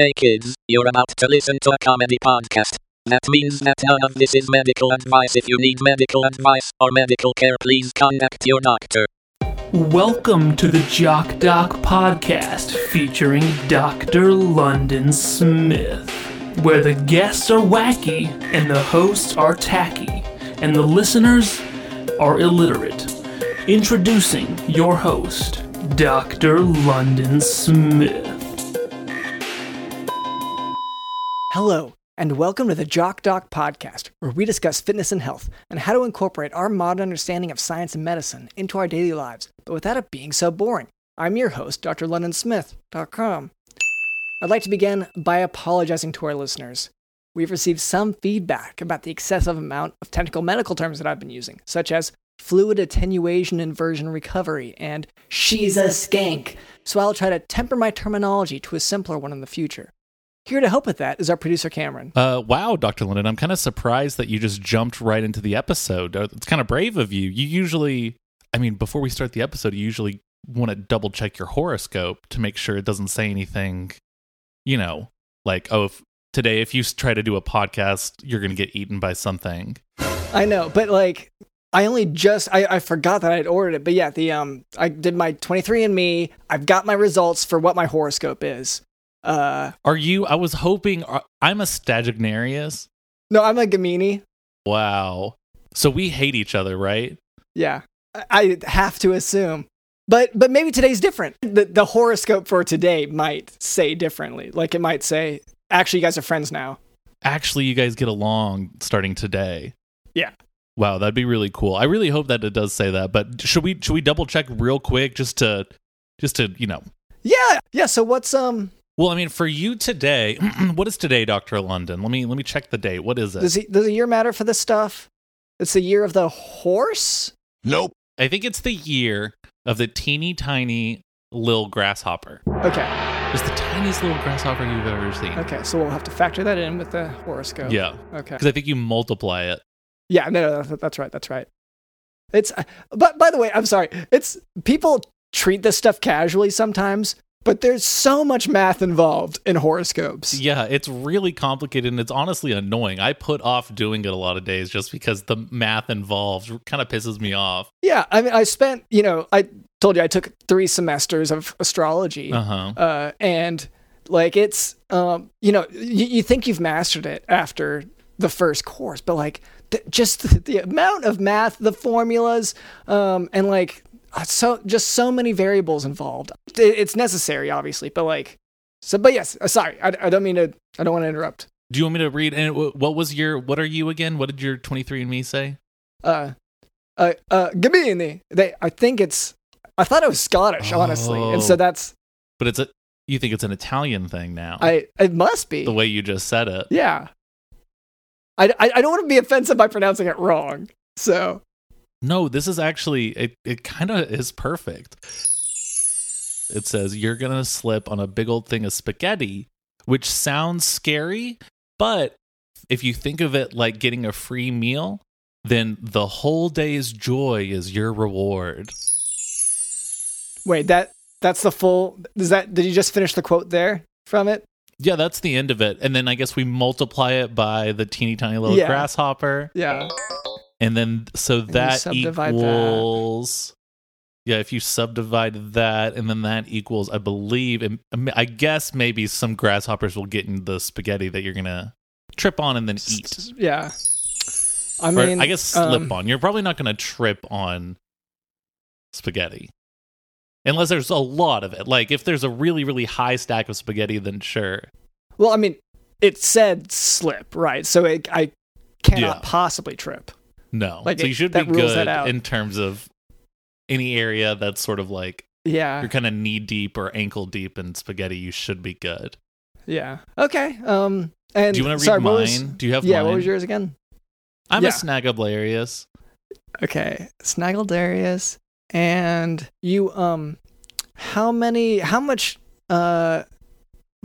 Hey kids, you're about to listen to a comedy podcast. That means that none of this is medical advice. If you need medical advice or medical care, please contact your doctor. Welcome to the Jock Doc podcast featuring Dr. London Smith, where the guests are wacky and the hosts are tacky, and the listeners are illiterate. Introducing your host, Dr. London Smith. Hello, and welcome to the Jock Doc podcast, where we discuss fitness and health and how to incorporate our modern understanding of science and medicine into our daily lives, but without it being so boring. I'm your host, Dr. LondonSmith.com. I'd like to begin by apologizing to our listeners. We've received some feedback about the excessive amount of technical medical terms that I've been using, such as fluid attenuation inversion recovery and she's a skank, so I'll try to temper my terminology to a simpler one in the future. Here to help with that is our producer Cameron. Uh, wow, Dr. Linden, I'm kind of surprised that you just jumped right into the episode. Uh, It's kind of brave of you. You usually, I mean, before we start the episode, you usually want to double check your horoscope to make sure it doesn't say anything, you know, like, oh, if today, if you try to do a podcast, you're going to get eaten by something. I know, but like I only just I, I forgot that I'd ordered it. But yeah, the um I did my 23andMe. I've got my results for what my horoscope is. Uh Are you, I was hoping, uh, I'm a Stagignarius. no, I'm a Gemini. Wow. So we hate each other, right? Yeah. I, I have to assume. But but maybe today's different. The the horoscope for today might say differently. Like it might say, actually you guys are friends now. Actually, you guys get along starting today. Yeah. Wow, that'd be really cool. I really hope that it does say that. But should we should we double check real quick just to just to you know? Yeah. Yeah, so what's um Well, I mean, for you today, what is today, Doctor London? Let me let me check the date. What is it? does he, does a year matter for this stuff? It's the year of the horse? Nope. I think it's the year of the teeny tiny little grasshopper. Okay. It's the tiniest little grasshopper you've ever seen. Okay, so we'll have to factor that in with the horoscope. Yeah, Okay. because I think you multiply it. Yeah, no, no, no, that's right. That's right. It's, uh, but by the way, I'm sorry. It's people treat this stuff casually sometimes, but there's so much math involved in horoscopes. Yeah, it's really complicated and it's honestly annoying. I put off doing it a lot of days just because the math involved kind of pisses me off. Yeah, I mean, I spent, you know, I told you I took three semesters of astrology, Uh huh. uh, and like it's, um, you know, you, you think you've mastered it after the first course, but like th- just the, the amount of math, the formulas, um, and like so just so many variables involved. It's necessary, obviously, but like, so, but yes, uh, sorry, I, I don't mean to, I don't want to interrupt. Do you want me to read? And what was your? What are you again? What did your twenty three and Me say? Uh, uh, uh, Gabini, they, I think it's, I thought it was Scottish, honestly, and so Oh. that's, But it's a. You think it's an Italian thing now? I, it must be. the way you just said it. Yeah. I, I, I don't want to be offensive by pronouncing it wrong. So, No, this is actually it. It kind of is perfect. It says you're gonna slip on a big old thing of spaghetti, which sounds scary, but if you think of it like getting a free meal, then the whole day's joy is your reward. wait, that that's the full Is that did you just finish the quote there from it? Yeah, that's the end of it. And then I guess we multiply it by the teeny tiny little Yeah. grasshopper. Yeah. And then so you that subdivide that. equals Yeah, if you subdivide that and then that equals I believe and I guess maybe some grasshoppers will get in the spaghetti that you're going to trip on and then eat. Yeah. I Or mean, I guess slip um, on. You're probably not going to trip on spaghetti. Unless there's a lot of it. Like if there's a really really high stack of spaghetti then sure. Well, I mean, it said slip, right? So it, I cannot Yeah. possibly trip. No. Like, so you it- should be good in terms of any area that's sort of like Yeah. you're kind of knee deep or ankle deep in spaghetti, you should be good. Yeah. Okay. Um. And Do you want to read sorry, mine? was- Do you have yeah. mine? What was yours again? I'm Yeah. a Snagablarius. Okay, Snaggle Darius, and you. Um, how many? How much? Uh,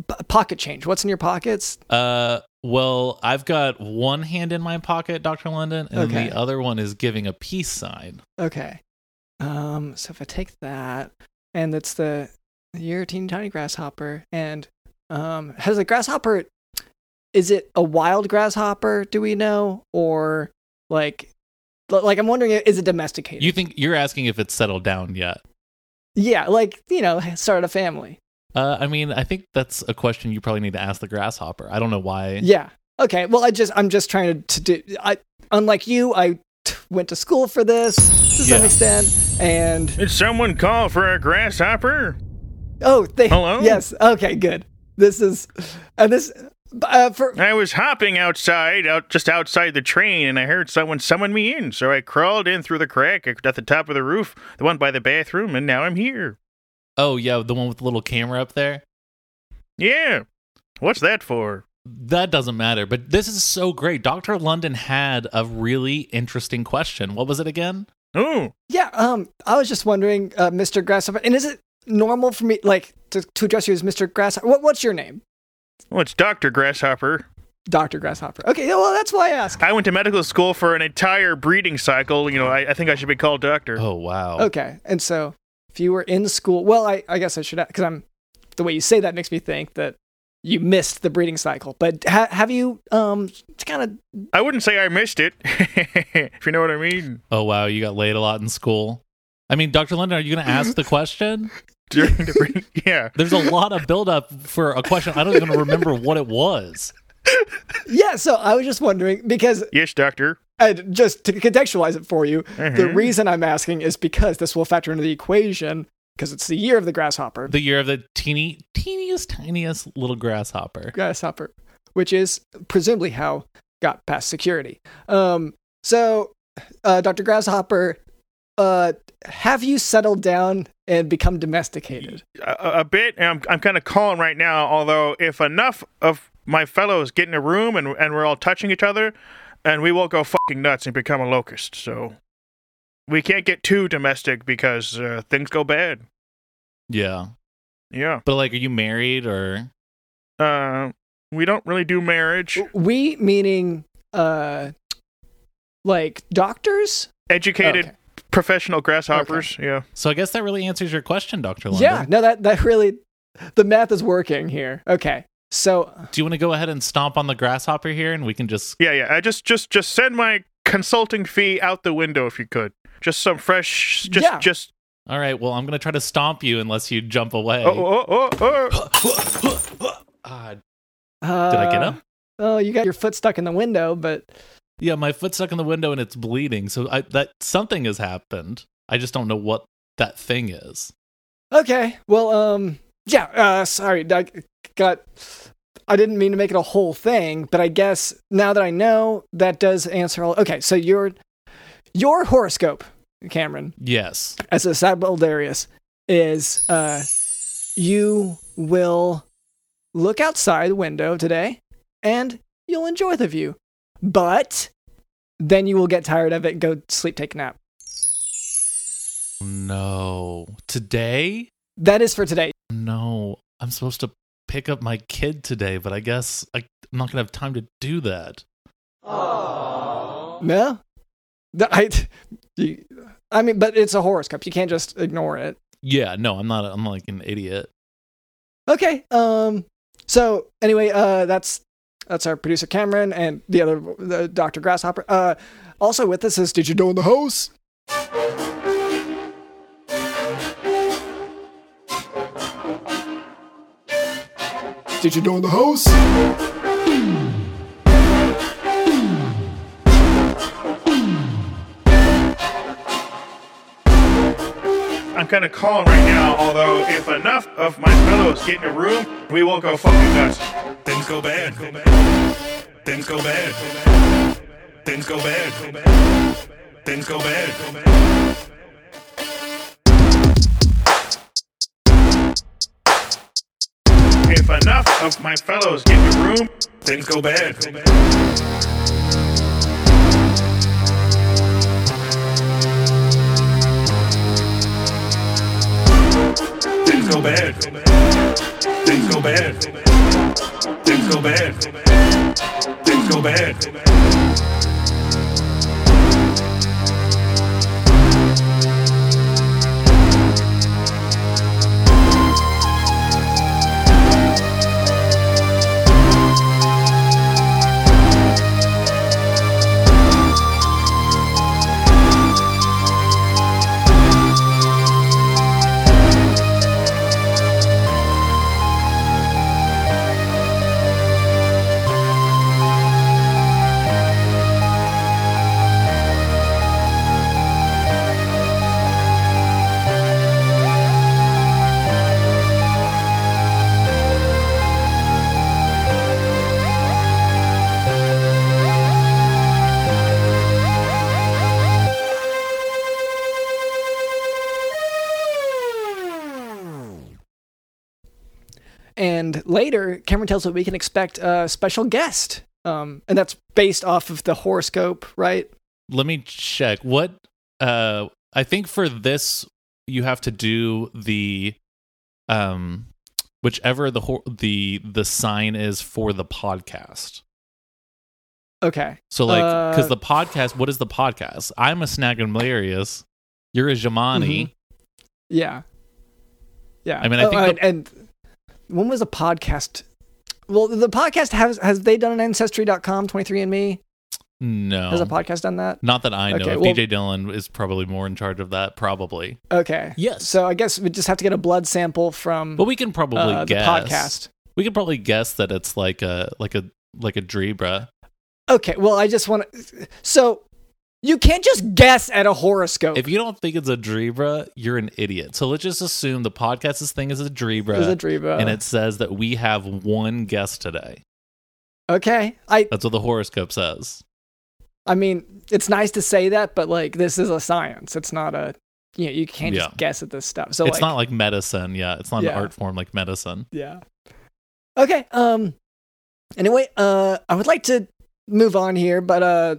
p- pocket change. What's in your pockets? Uh, well, I've got one hand in my pocket, Doctor London, and Okay. the other one is giving a peace sign. Okay. Um. So if I take that, and it's the year teeny tiny grasshopper, and Um, has a grasshopper? Is it a wild grasshopper? Do we know, or like, like I'm wondering, is it domesticated? You think you're asking if it's settled down yet? yeah, like you know, started a family. Uh, I mean, I think that's a question you probably need to ask the grasshopper. I don't know why. Yeah. Okay. Well, I just I'm just trying to, to do. I unlike you, I t- went to school for this to some extent, and Did someone call for a grasshopper? oh, they Hello? Yes. Okay. Good. This is and this uh, for I was hopping outside, out just outside the train, and I heard someone summon me in. So I crawled in through the crack at the top of the roof, the one by the bathroom, and now I'm here. Oh yeah, the one with the little camera up there. Yeah. What's that for? That doesn't matter. But this is so great. Dr. London had a really interesting question. What was it again? Oh, yeah. Um, I was just wondering, uh, Mr. Grasshopper, and is it normal for me like to, to address you as Mr. Grasshopper? What, what's your name? well, it's Dr. Grasshopper. Dr. Grasshopper. Okay. Well, that's why I asked. I went to medical school for an entire breeding cycle. You know, I, I think I should be called doctor. Oh wow. Okay. And so, if you were in school, well, I, I guess I should, because I'm, the way you say that makes me think that you missed the breeding cycle. But ha- have you, um, it's kind of, I wouldn't say I missed it, if you know what I mean. Oh wow, you got laid a lot in school. I mean, Dr. London, are you going to ask the question? During the breeding, yeah. There's a lot of buildup for a question. I don't even remember what it was. yeah. So I was just wondering because, Yes, doctor. And just to contextualize it for you, the Mhm. reason I'm asking is because this will factor into the equation because it's the year of the grasshopper. The year of the teeny, teeniest, tiniest little grasshopper. grasshopper, which is presumably how got past security. Um, so, uh, Dr. Grasshopper, uh, have you settled down and become domesticated? a, a bit, and I'm, I'm kind of calm right now. Although, if enough of my fellows get in a room and and we're all touching each other, and we will go fucking nuts and become a locust. So we can't get too domestic because uh, things go bad. Yeah. Yeah. But like, are you married or? Uh, we don't really do marriage. We meaning, uh, like doctors? Educated Okay. professional grasshoppers. Yeah. So I guess that really answers your question, Dr. London. Yeah, no, that that really, the math is working here. Okay, so Do you want to go ahead and stomp on the grasshopper here and we can just. Yeah. Yeah. I just just just send my consulting fee out the window if you could. Just some fresh. Just Yeah. just. All right, well, I'm going to try to stomp you unless you jump away. Oh oh oh oh. Uh, did I get him? Oh, you got your foot stuck in the window, but Yeah, my foot's stuck in the window and it's bleeding. So I, that something has happened. I just don't know what that thing is. Okay. Well, um, yeah. Uh, sorry, I got. I didn't mean to make it a whole thing, but I guess now that I know, that does answer all. Okay, so your your horoscope, Cameron, Yes. as a Sabaldarius, is uh, you will look outside the window today, and you'll enjoy the view, but then you will get tired of it go sleep, take a nap. No. Today? That is for today. No. I'm supposed to pick up my kid today, but I guess I, I'm not going to have time to do that. No, The- I, I mean, but it's a horoscope. You can't just ignore it. Yeah, no, I'm not. I'm not like an idiot. Okay. Um. So anyway, uh, that's that's our producer Cameron and the other the Doctor Grasshopper. Uh, also with us is Did you know in the house? Did you know the house? I'm kind of calm right now, although if enough of my fellows get in a room, we will go fucking nuts. Things go bad. Things go bad. Things go bad. Things go bad. If enough of my fellows get a room, things go bad. Things go bad. Things go bad. Things go bad. Things go bad. Later, Cameron tells us we can expect a special guest. Um, and that's based off of the horoscope, right? Let me check. What uh I think for this you have to do the um whichever the hor- the the sign is for the podcast. Okay. So like cuz Uh, the podcast what is the podcast? I'm a Snag and Malarious. You're a Jamani. Yeah. Yeah. I mean, I Oh, think the- and when was a podcast? Well, the podcast has has they done an ancestry.com 23andme? No. Has a podcast done that? Not that I know. Okay, well- DJ Dylan is probably more in charge of that probably. Okay. Yes. So I guess we just have to get a blood sample from But we can probably uh, the guess. podcast. We could probably guess that it's like a like a like a Drebra. Okay. Well, I just want to. So you can't just guess at a horoscope. If you don't think it's a Drebra, you're an idiot. So let's just assume the podcast's thing is a Drebra, There's a Dreba. and it says that we have one guest today. okay. I That's what the horoscope says. I mean, it's nice to say that, but like this is a science. It's not a. You know, you can't Yeah. just guess at this stuff. So it's like, not like medicine. Yeah, it's not Yeah. an art form like medicine. Yeah. Okay. Um. Anyway, uh, I would like to move on here, but uh,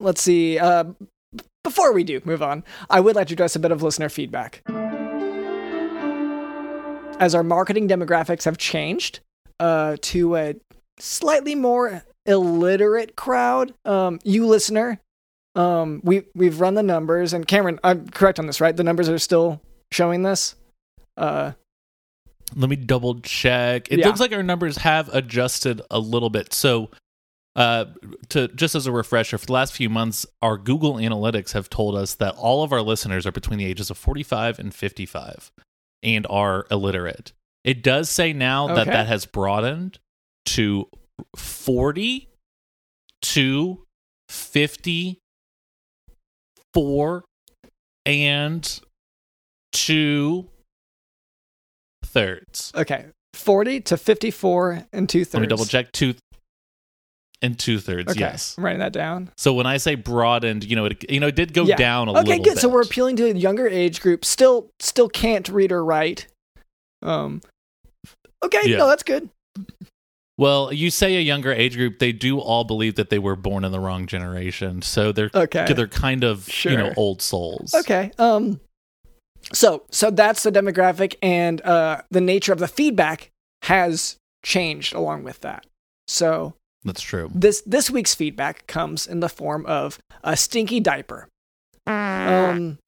let's see. Uh, before we do move on, I would like to address a bit of listener feedback. As our marketing demographics have changed, uh, to a slightly more illiterate crowd, um, you listener, um, we we've run the numbers, and Cameron, I'm correct on this, right? The numbers are still showing this. Uh, Let me double check. It Yeah. looks like our numbers have adjusted a little bit. So, uh, to just as a refresher, for the last few months, our Google Analytics have told us that all of our listeners are between the ages of 45 and 55 and are illiterate. It does say now that that has broadened to 40 to 54 and two thirds. Okay. 40 to 54 and two thirds. Let me double check. Two and two thirds. Okay. Yes. I'm writing that down. So when I say broadened, you know, it you know it did go Yeah. down a okay, little. Okay, good. So we're appealing to a younger age group. Still still can't read or write. Um Okay, Yeah. no, that's good. Well, you say a younger age group, they do all believe that they were born in the wrong generation. So they're Okay. they're kind of you know old souls. Okay. Um so so that's the demographic and uh the nature of the feedback has changed along with that. So That's true. this this week's feedback comes in the form of a stinky diaper. Um,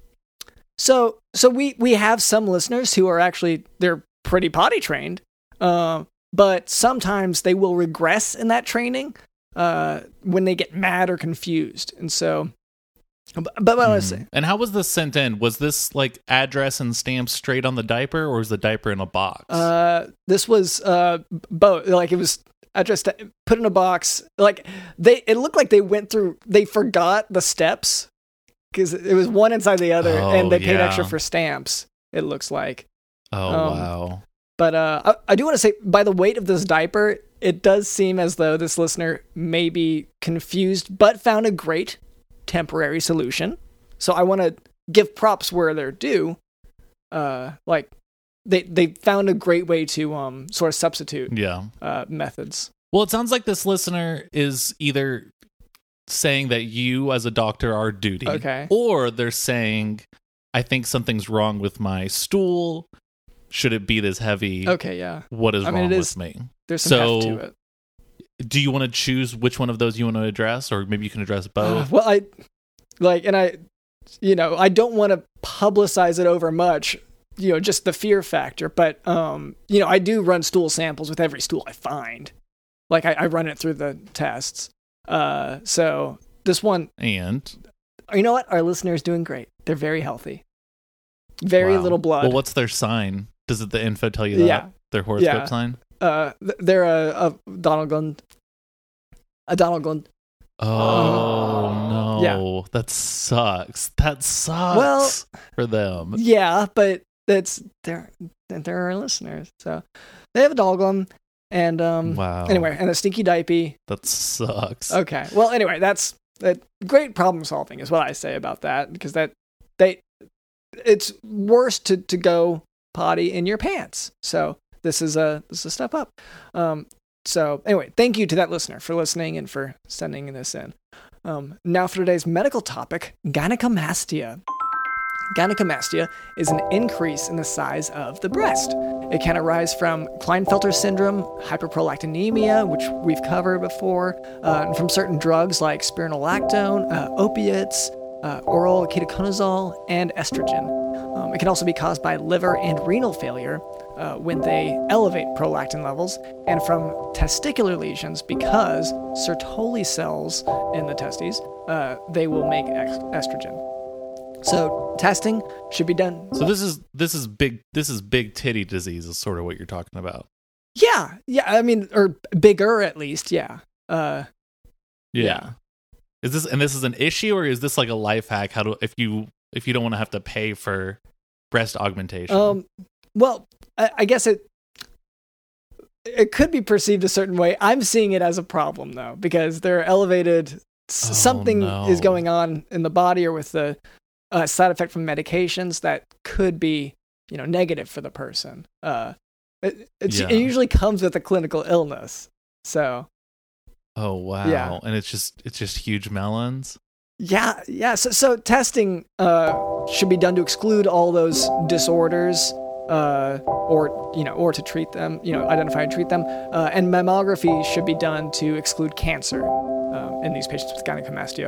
so so we we have some listeners who are actually they're pretty potty trained, uh, but sometimes they will regress in that training uh, when they get mad or confused, and so. But, but what I was saying, And how was this sent in? Was this like address and stamp straight on the diaper, or was the diaper in a box? uh, this was uh, both like it was addressed put in a box like they it looked like they went through they forgot the steps because it was one inside the other Oh, and they paid yeah. extra for stamps it looks like oh um, wow. but uh, I, I do want to say by the weight of this diaper it does seem as though this listener may be confused but found a great temporary solution so i want to give props where they're due uh like they they found a great way to um sort of substitute Yeah. uh, methods. Well, it sounds like this listener is either saying that you as a doctor are duty, Okay. or they're saying, "I think something's wrong with my stool. Should it be this heavy? Okay, yeah. What is I mean, wrong it with is- me?" There's some So, to it. Do you want to choose which one of those you want to address, or maybe you can address Uh, both? well, I like, and I, you know, I don't want to publicize it over much. You know, just the fear factor. But um, you know, I do run stool samples with every stool I find. Like I, I run it through the tests. Uh, so this one, and you know what? Our listener is doing great. They're very healthy. Very wow. little blood. Well, what's their sign? Does it the info tell you that? Yeah. Their horoscope Yeah. sign. uh, th- they're a, a Donald Gund. A Donald Gund. Oh Yeah. no, that sucks. That sucks. Well- for them. Yeah, but that's they're they're our listeners. So they have a dogum and um Wow. anyway, and a stinky diaper. that sucks. Okay. Well, anyway, that's that great problem solving is what I say about that because that they it's worse to to go potty in your pants. So this is a this is a step up. Um, so anyway, thank you to that listener for listening and for sending this in. Um, now for today's medical topic, gynecomastia. Gynecomastia is an increase in the size of the breast. It can arise from Klinefelter syndrome, hyperprolactinemia, which we've covered before, uh, and from certain drugs like spironolactone, uh, opiates, uh, oral ketoconazole, and estrogen. Um, it can also be caused by liver and renal failure uh, when they elevate prolactin levels, and from testicular lesions because Sertoli cells in the testes uh, they will make ex- estrogen. So testing should be done. So this is this is big this is big titty disease is sort of what you're talking about. Yeah, yeah. I mean, or bigger at least. Yeah. Uh, Yeah. Is this and this is an issue or is this like a life hack? How to if you if you don't want to have to pay for breast augmentation? Um, well, I, I guess it it could be perceived a certain way. I'm seeing it as a problem though, because they're elevated. s- Oh, something is going on in the body or with the uh, side effect from medications that could be, you know, negative for the person. Uh, it, it's, Yeah. it usually comes with a clinical illness. So oh wow. yeah. And it's just it's just huge melons. Yeah, yeah. So, so testing uh, should be done to exclude all those disorders, uh, or you know, or to treat them. You know, identify and treat them. Uh, and mammography should be done to exclude cancer um, in these patients with gynecomastia.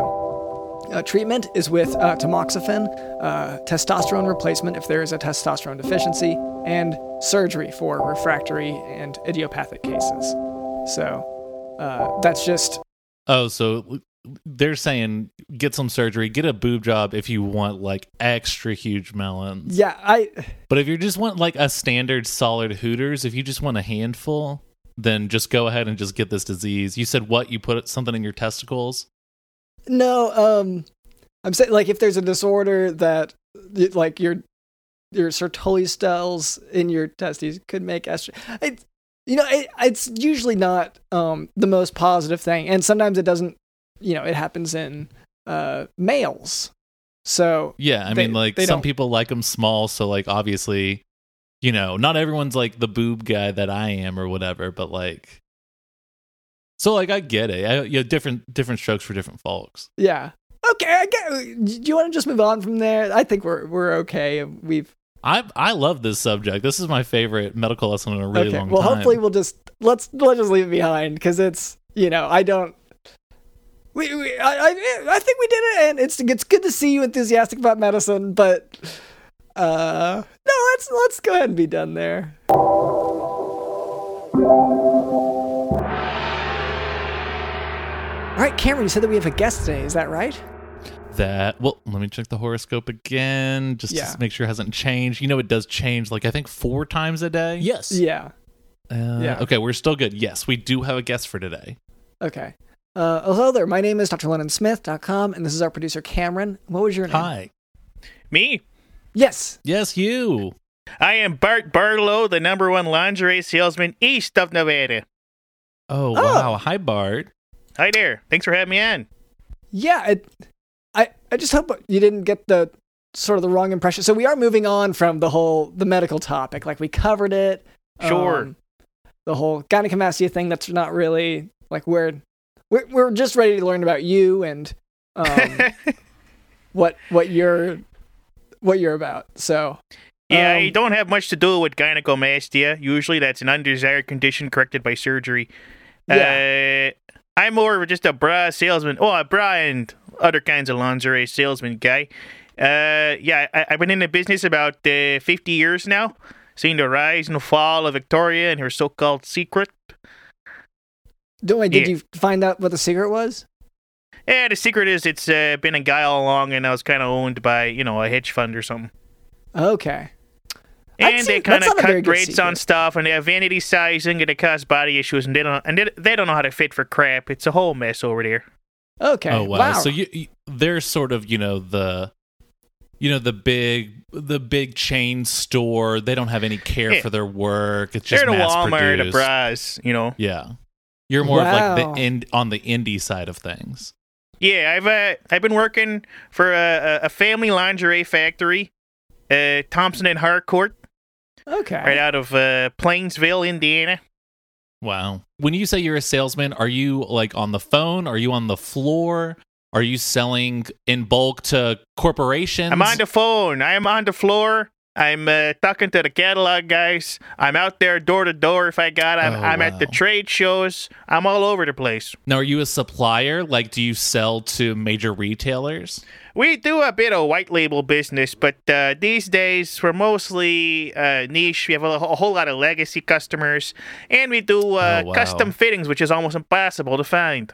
Uh, treatment is with uh, tamoxifen, uh, testosterone replacement if there is a testosterone deficiency, and surgery for refractory and idiopathic cases. So uh, that's just Oh, so they're saying get some surgery, get a boob job if you want like extra huge melons. yeah. I But if you just want like a standard solid Hooters, if you just want a handful, then just go ahead and just get this disease. You said what? You put something in your testicles? No, um, I'm saying like if there's a disorder that like your your Sertoli cells in your testes could make estrogen. It, you know, it, it's usually not um the most positive thing, and sometimes it doesn't. You know, it happens in uh males. So Yeah, I They- mean, like some don't- people like them small, so like obviously, you know, not everyone's like the boob guy that I am or whatever, but like, so like I get it. I, you know, different different strokes for different folks. yeah, okay. I get. Do you want to just move on from there? I think we're we're okay. We've I I love this subject. This is my favorite medical lesson in a really okay. long well, time. Well, hopefully we'll just let's let's just leave it behind because it's you know I don't. We, we I, I I think we did it, and it's it's good to see you enthusiastic about medicine, but uh no, let's let's go ahead and be done there. All right, Cameron, you said that we have a guest today. Is that right? that well let me check the horoscope again just Yeah. to make sure it hasn't changed you know it does change like i think four times a day Yes. Yeah. uh, Yeah. okay we're still good yes we do have a guest for today Okay. Uh, hello there. My name is Dr. Lennon Smith.com, and this is our producer, Cameron. What was your name? hi Me? Yes. yes you I am Bart Barlow, the number one lingerie salesman east of Nevada. oh, Oh. wow hi bart Hi there. Thanks for having me on. Yeah. It, I, I just hope you didn't get the sort of the wrong impression. So we are moving on from the whole the medical topic. Like we covered it. Sure. um, the whole gynecomastia thing. That's not really like we're we're we're just ready to learn about you and um, what what you're what you're about. So yeah, I um, don't have much to do with gynecomastia. Usually that's an undesired condition corrected by surgery. Uh, I'm more of just a bra salesman. Oh, a bra and other kinds of lingerie salesman guy. Uh, yeah, I, I've been in the business about uh, 50 years now. Seen the rise and fall of Victoria and her so-called secret. don't wait, did Yeah. you find out what the secret was? Yeah, the secret is it's uh, been a guy all along, and I was kind of owned by you know a hedge fund or something. Okay. I'd And say they kind of not a very cut good rates on stuff, and they have vanity sizing, and it causes body issues, and they don't and they, they don't know how to fit for crap. It's a whole mess over there. Okay. oh wow, so you, you they're sort of you know the you know the big the big chain store they don't have any care Yeah. for their work it's just They're the mass Walmart, the produced. bras, you know. yeah you're more of like the end on the indie side of things Yeah, I've uh, I've been working for a, a- a family lingerie factory, uh, Thompson and Harcourt. Okay. right out of uh, Plainsville, Indiana. Wow. When you say you're a salesman, are you like on the phone? Are you on the floor? Are you selling in bulk to corporations? I'm on the phone. I am on the floor. I'm uh, talking to the catalog guys. I'm out there door to door if I got. I'm, Oh, I'm at the trade shows. I'm all over the place. now, are you a supplier? Like, do you sell to major retailers? We do a bit of white label business, but uh, these days we're mostly uh, niche. We have a, a whole lot of legacy customers, and we do uh, Oh, wow. custom fittings, which is almost impossible to find.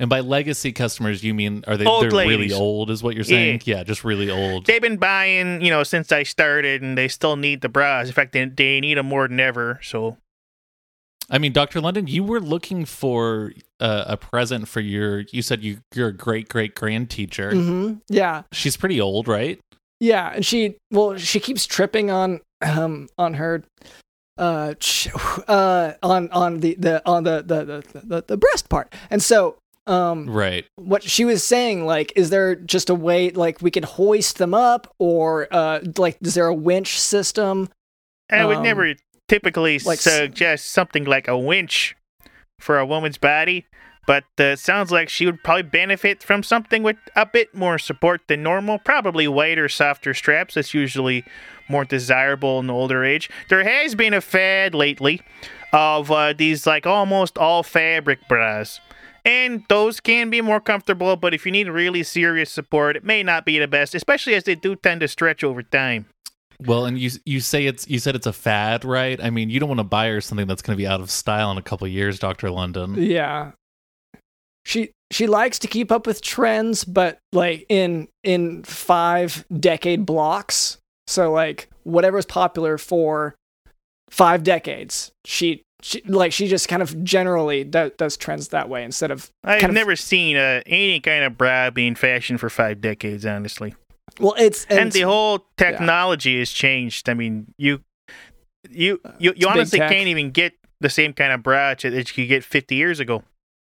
And by legacy customers, you mean are they Old they're really old? Is what you're saying? Yeah, just really old. They've been buying, you know, since I started, and they still need the bras. In fact, they, they need them more than ever. So I mean, Doctor London, you were looking for uh, a present for your. You said you you're a great great grand teacher. hmm Yeah. She's pretty old, right? Yeah, and she well, she keeps tripping on um on her uh uh on on the the on the the the, the, the breast part. And so um Right. what she was saying like is there just a way like we could hoist them up or uh like is there a winch system? I would Um, never typically like suggest something like a winch for a woman's body, but uh, sounds like she would probably benefit from something with a bit more support than normal. Probably wider, softer straps. That's usually more desirable in the older age. There has been a fad lately of uh, these like almost all fabric bras. And those can be more comfortable, but if you need really serious support, it may not be the best, especially as they do tend to stretch over time. Well, and you you say it's you said it's a fad, right? I mean, you don't want to buy her something that's going to be out of style in a couple of years, Doctor London. Yeah. She she likes to keep up with trends, but like in in five decade blocks. So like whatever whatever's popular for five decades, she she like she just kind of generally do, does trends that way instead of I've kind of- never seen uh, any kind of bra being fashioned for five decades, honestly. well it's And, the whole technology has changed. I mean, you you you, you honestly can't even get the same kind of bra that you could get 50 years ago.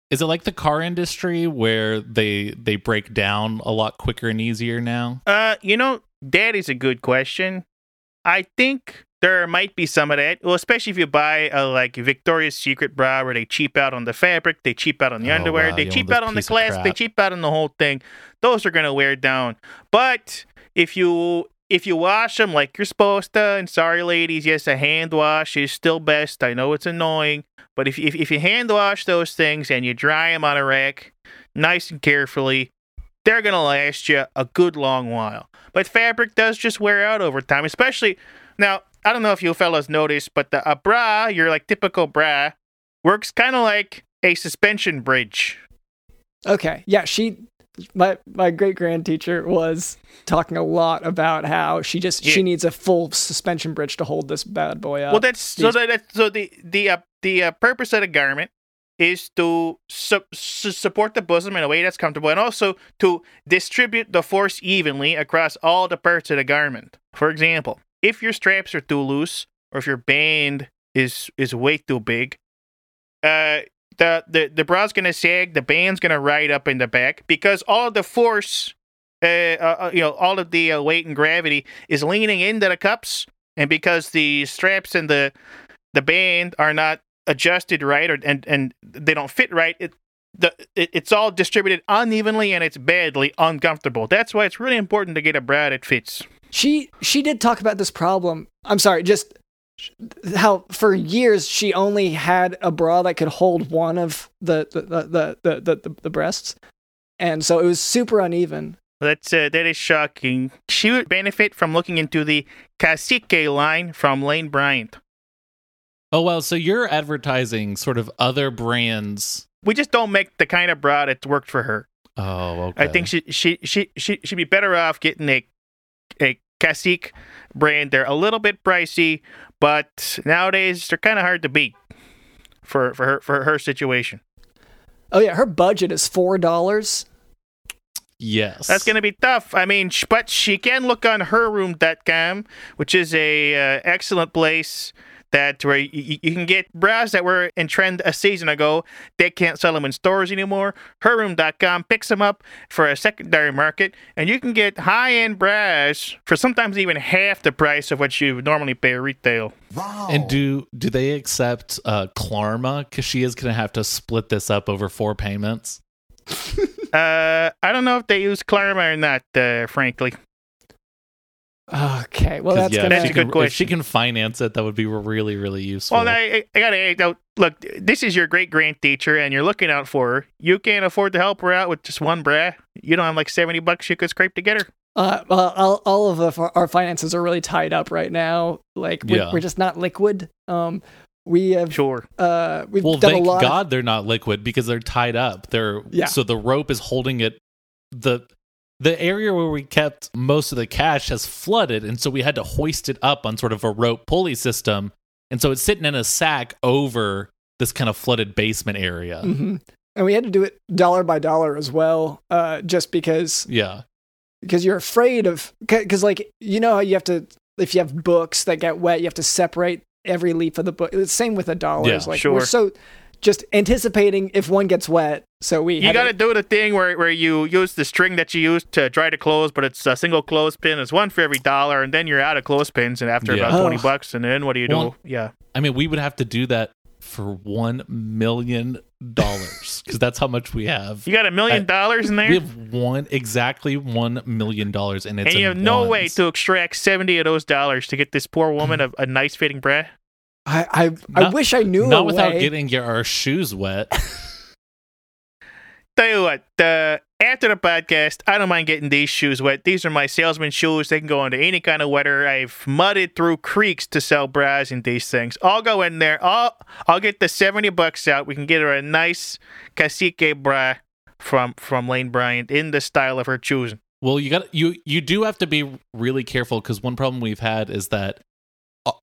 Is it like the car industry where they they break down a lot quicker and easier now? Uh, you know, that is a good question. I think there might be some of that. Well, especially if you buy a like Victoria's Secret bra where they cheap out on the fabric, they cheap out on the Oh, underwear, wow, they you cheap out on the clasp, they cheap out on the whole thing. Those are gonna wear down. But if you if you wash them like you're supposed to, and sorry ladies, yes, a hand wash is still best. I know it's annoying, but if if, if you hand wash those things and you dry them on a rack, nice and carefully, they're gonna last you a good long while. But fabric does just wear out over time, especially now. I don't know if you fellas noticed, but the a bra, your like typical bra, works kind of like a suspension bridge. Okay. Yeah, she my my great grand teacher was talking a lot about how she just Yeah. she needs a full suspension bridge to hold this bad boy up. well, that's so that that's, so the the uh, the uh, purpose of the garment is to su- su- support the bosom in a way that's comfortable, and also to distribute the force evenly across all the parts of the garment. For example, if your straps are too loose, or if your band is is way too big, uh, the the the bra's gonna sag, the band's gonna ride up in the back because all the force, uh, uh uh, you know, all of the uh, weight and gravity is leaning into the cups, and because the straps and the the band are not adjusted right or and and they don't fit right, it the it, it's all distributed unevenly and it's badly uncomfortable. That's why it's really important to get a bra that fits. She she did talk about this problem. I'm sorry, just how for years she only had a bra that could hold one of the the the the the, the, the breasts, and so it was super uneven. That's uh, that is shocking. She would benefit from looking into the Cacique line from Lane Bryant. Oh well, so you're advertising sort of other brands. We just don't make the kind of bra that's worked for her. Oh, okay. I think she she she she she'd be better off getting a a Cacique brand. They're a little bit pricey, but nowadays they're kind of hard to beat for for her for her situation. Oh yeah, her budget is four dollars. yes. That's gonna be tough. I mean, but she can look on herroom.com, which is a uh, excellent place that where you, you can get bras that were in trend a season ago. They can't sell them in stores anymore. Herroom.com picks them up for a secondary market, and you can get high end bras for sometimes even half the price of what you would normally pay retail. Wow. And do do they accept uh Klarna? Because she is going to have to split this up over four payments. Uh, I don't know if they use Klarna or not, uh, frankly. Okay, well that's yeah, gonna. if, That's she a good can, if she can finance it, that would be really really useful. Well, I, I gotta I gotta- look. This is your great grand teacher, and you're looking out for her. You can't afford to help her out with just one bra. You don't have like seventy bucks you could scrape together. Uh, well, all, all of the, our finances are really tied up right now. Like we're, Yeah. we're just not liquid. Um, we have Sure. uh, we've well, done a thank lot. God they're not liquid because they're tied up. They're Yeah. so the rope is holding it. the The area where we kept most of the cash has flooded, and so we had to hoist it up on sort of a rope pulley system, and so it's sitting in a sack over this kind of flooded basement area. hmm And we had to do it dollar by dollar as well, uh, just because Yeah, because you're afraid of because like you know how you have to if you have books that get wet, you have to separate every leaf of the book. It's the same with the dollars. Yeah, like sure. we're so just anticipating if one gets wet. So we You got to do the thing where, where you use the string that you use to dry the clothes, but it's a single clothespin. It's one for every dollar, and then you're out of clothespins, and after Yeah. about twenty bucks, and then what do you do? Well, yeah. I mean, we would have to do that for one million dollars because that's how much we have. You got a million dollars in there, We have one exactly one million dollars, and it's and you have no way to extract seventy of those dollars to get this poor woman a, a nice fitting bra. I I, I wish I knew not a without way. getting your our shoes wet. Tell you what, uh, after the podcast, I don't mind getting these shoes wet. These are my salesman shoes. They can go into any kind of weather. I've mudded through creeks to sell bras and these things. I'll go in there. I'll I'll get the seventy bucks out. We can get her a nice cacique bra from from Lane Bryant in the style of her choosing. Well, you got you you do have to be really careful because one problem we've had is that o-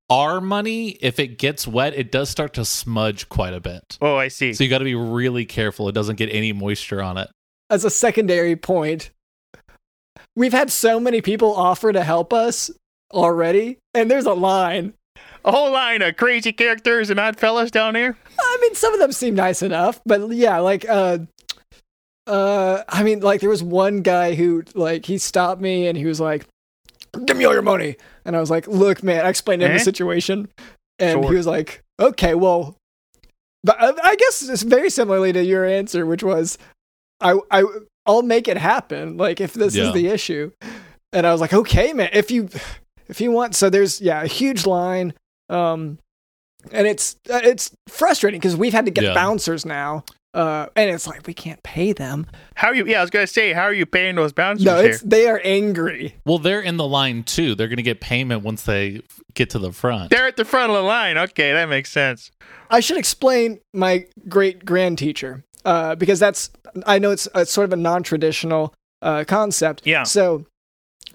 our money, if it gets wet, it does start to smudge quite a bit. Oh, I see. So you got to be really careful; it doesn't get any moisture on it. As a secondary point, we've had so many people offer to help us already, and there's a line. A whole line of crazy characters and odd fellas down here. I mean, some of them seem nice enough, but yeah, like, uh, uh, I mean, like, there was one guy who, like, he stopped me and he was like, "Give me all your money," and I was like, "Look, man," I explained to him Eh? the situation, and Sure. he was like, "Okay, well." But I I guess it's very similarly to your answer, which was, I, I, I'll make it happen. Like if this Yeah. is the issue, and I was like, okay, man, if you, if you want, so there's yeah a huge line, um, and it's uh, it's frustrating because we've had to get Yeah. bouncers now, uh, and it's like we can't pay them. How are you? Yeah, I was gonna say, how are you paying those bouncers No, here? it's they are angry. Well, they're in the line too. They're going to get payment once they get to the front. They're at the front of the line. Okay, that makes sense. I should explain my great grand teacher uh, because that's I know it's, it's sort of a non traditional uh, concept. Yeah. So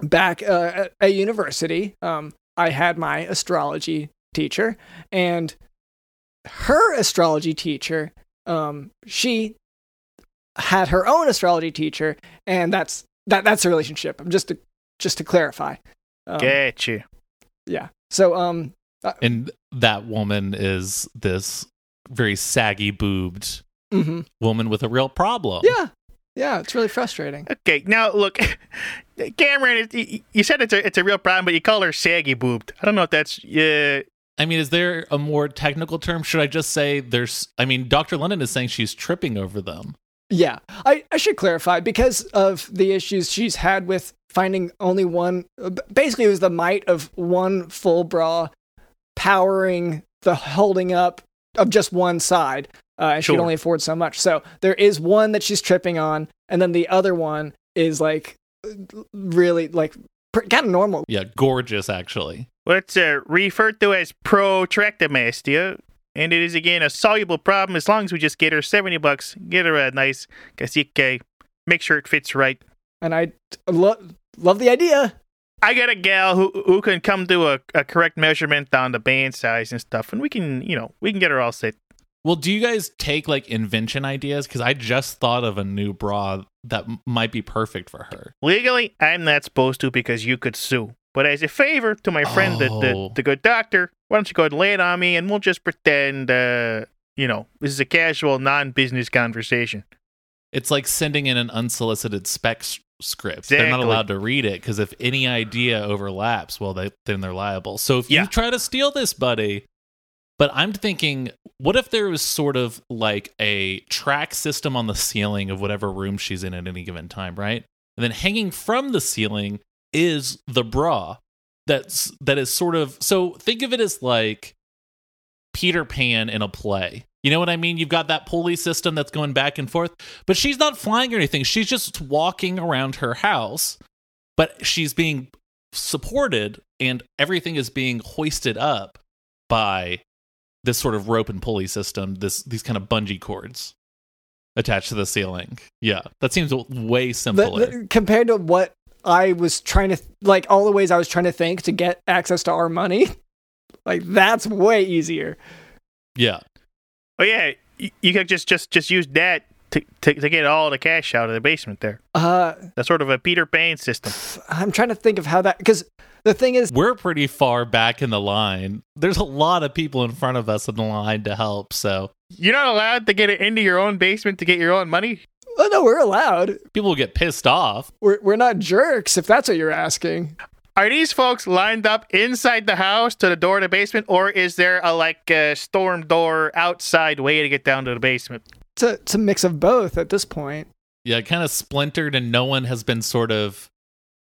back uh, at, at university, um, I had my astrology teacher, and her astrology teacher, um, she had her own astrology teacher, and that's that that's the relationship. Just to just to clarify. Um, Get you. Yeah. So um, and that woman is this very saggy boobed mhm. woman with a real problem. yeah, yeah, it's really frustrating. Okay, now look, Cameron. You said it's a it's a real problem, but you call her saggy boobed. I don't know if that's uh, I mean, is there a more technical term? Should I just say there's? I mean, Dr. London is saying she's tripping over them. Yeah, I, I should clarify because of the issues she's had with finding only one. uh, Basically, it was the might of one full bra powering the holding up of just one side. Uh, and she Sure. could only afford so much. So there is one that she's tripping on, and then the other one is like really like kind of normal. Yeah, gorgeous actually. What's uh, referred to as protractomastia, and it is again a soluble problem as long as we just get her seventy bucks, get her a nice cacique, make sure it fits right. And I lo- love the idea. I got a gal who who can come do a, a correct measurement on the band size and stuff, and we can you know we can get her all set. Well, do you guys take like invention ideas? Because I just thought of a new bra that m- might be perfect for her. Legally, I'm not supposed to because you could sue. But as a favor to my friend, the, the, Oh. the good doctor, why don't you go ahead and lay it on me, and we'll just pretend, uh, you know, this is a casual, non-business conversation. It's like sending in an unsolicited spec script. They're not allowed to read it because if any idea overlaps, well, they, then they're liable. So if Yeah. you try to steal this, buddy, but I'm thinking, what if there was sort of like a track system on the ceiling of whatever room she's in at any given time, right? And then hanging from the ceiling is the bra. That's that is sort of so think of it as like Peter Pan in a play. You know what I mean? You've got that pulley system that's going back and forth, but she's not flying or anything. She's just walking around her house, but she's being supported and everything is being hoisted up by this sort of rope and pulley system, this these kind of bungee cords attached to the ceiling. Yeah, that seems way The- simpler. the- compared to what I was trying to like all the ways I was trying to think to get access to our money, like that's way easier. yeah. Oh yeah, you, you could just just just use that to, to to get all the cash out of the basement there. Uh, That's sort of a Peter Pan system. I'm trying to think of how that because the thing is, We're pretty far back in the line. There's a lot of people in front of us in the line to help, so You're not allowed to get it into your own basement to get your own money. Oh no, we're allowed. people will get pissed off. We're we're not jerks if that's what you're asking. Are these folks lined up inside the house to the door of the basement, or is there a like a storm door outside way to get down to the basement? It's a, it's a mix of both at this point. Yeah, kind of splintered, and no one has been sort of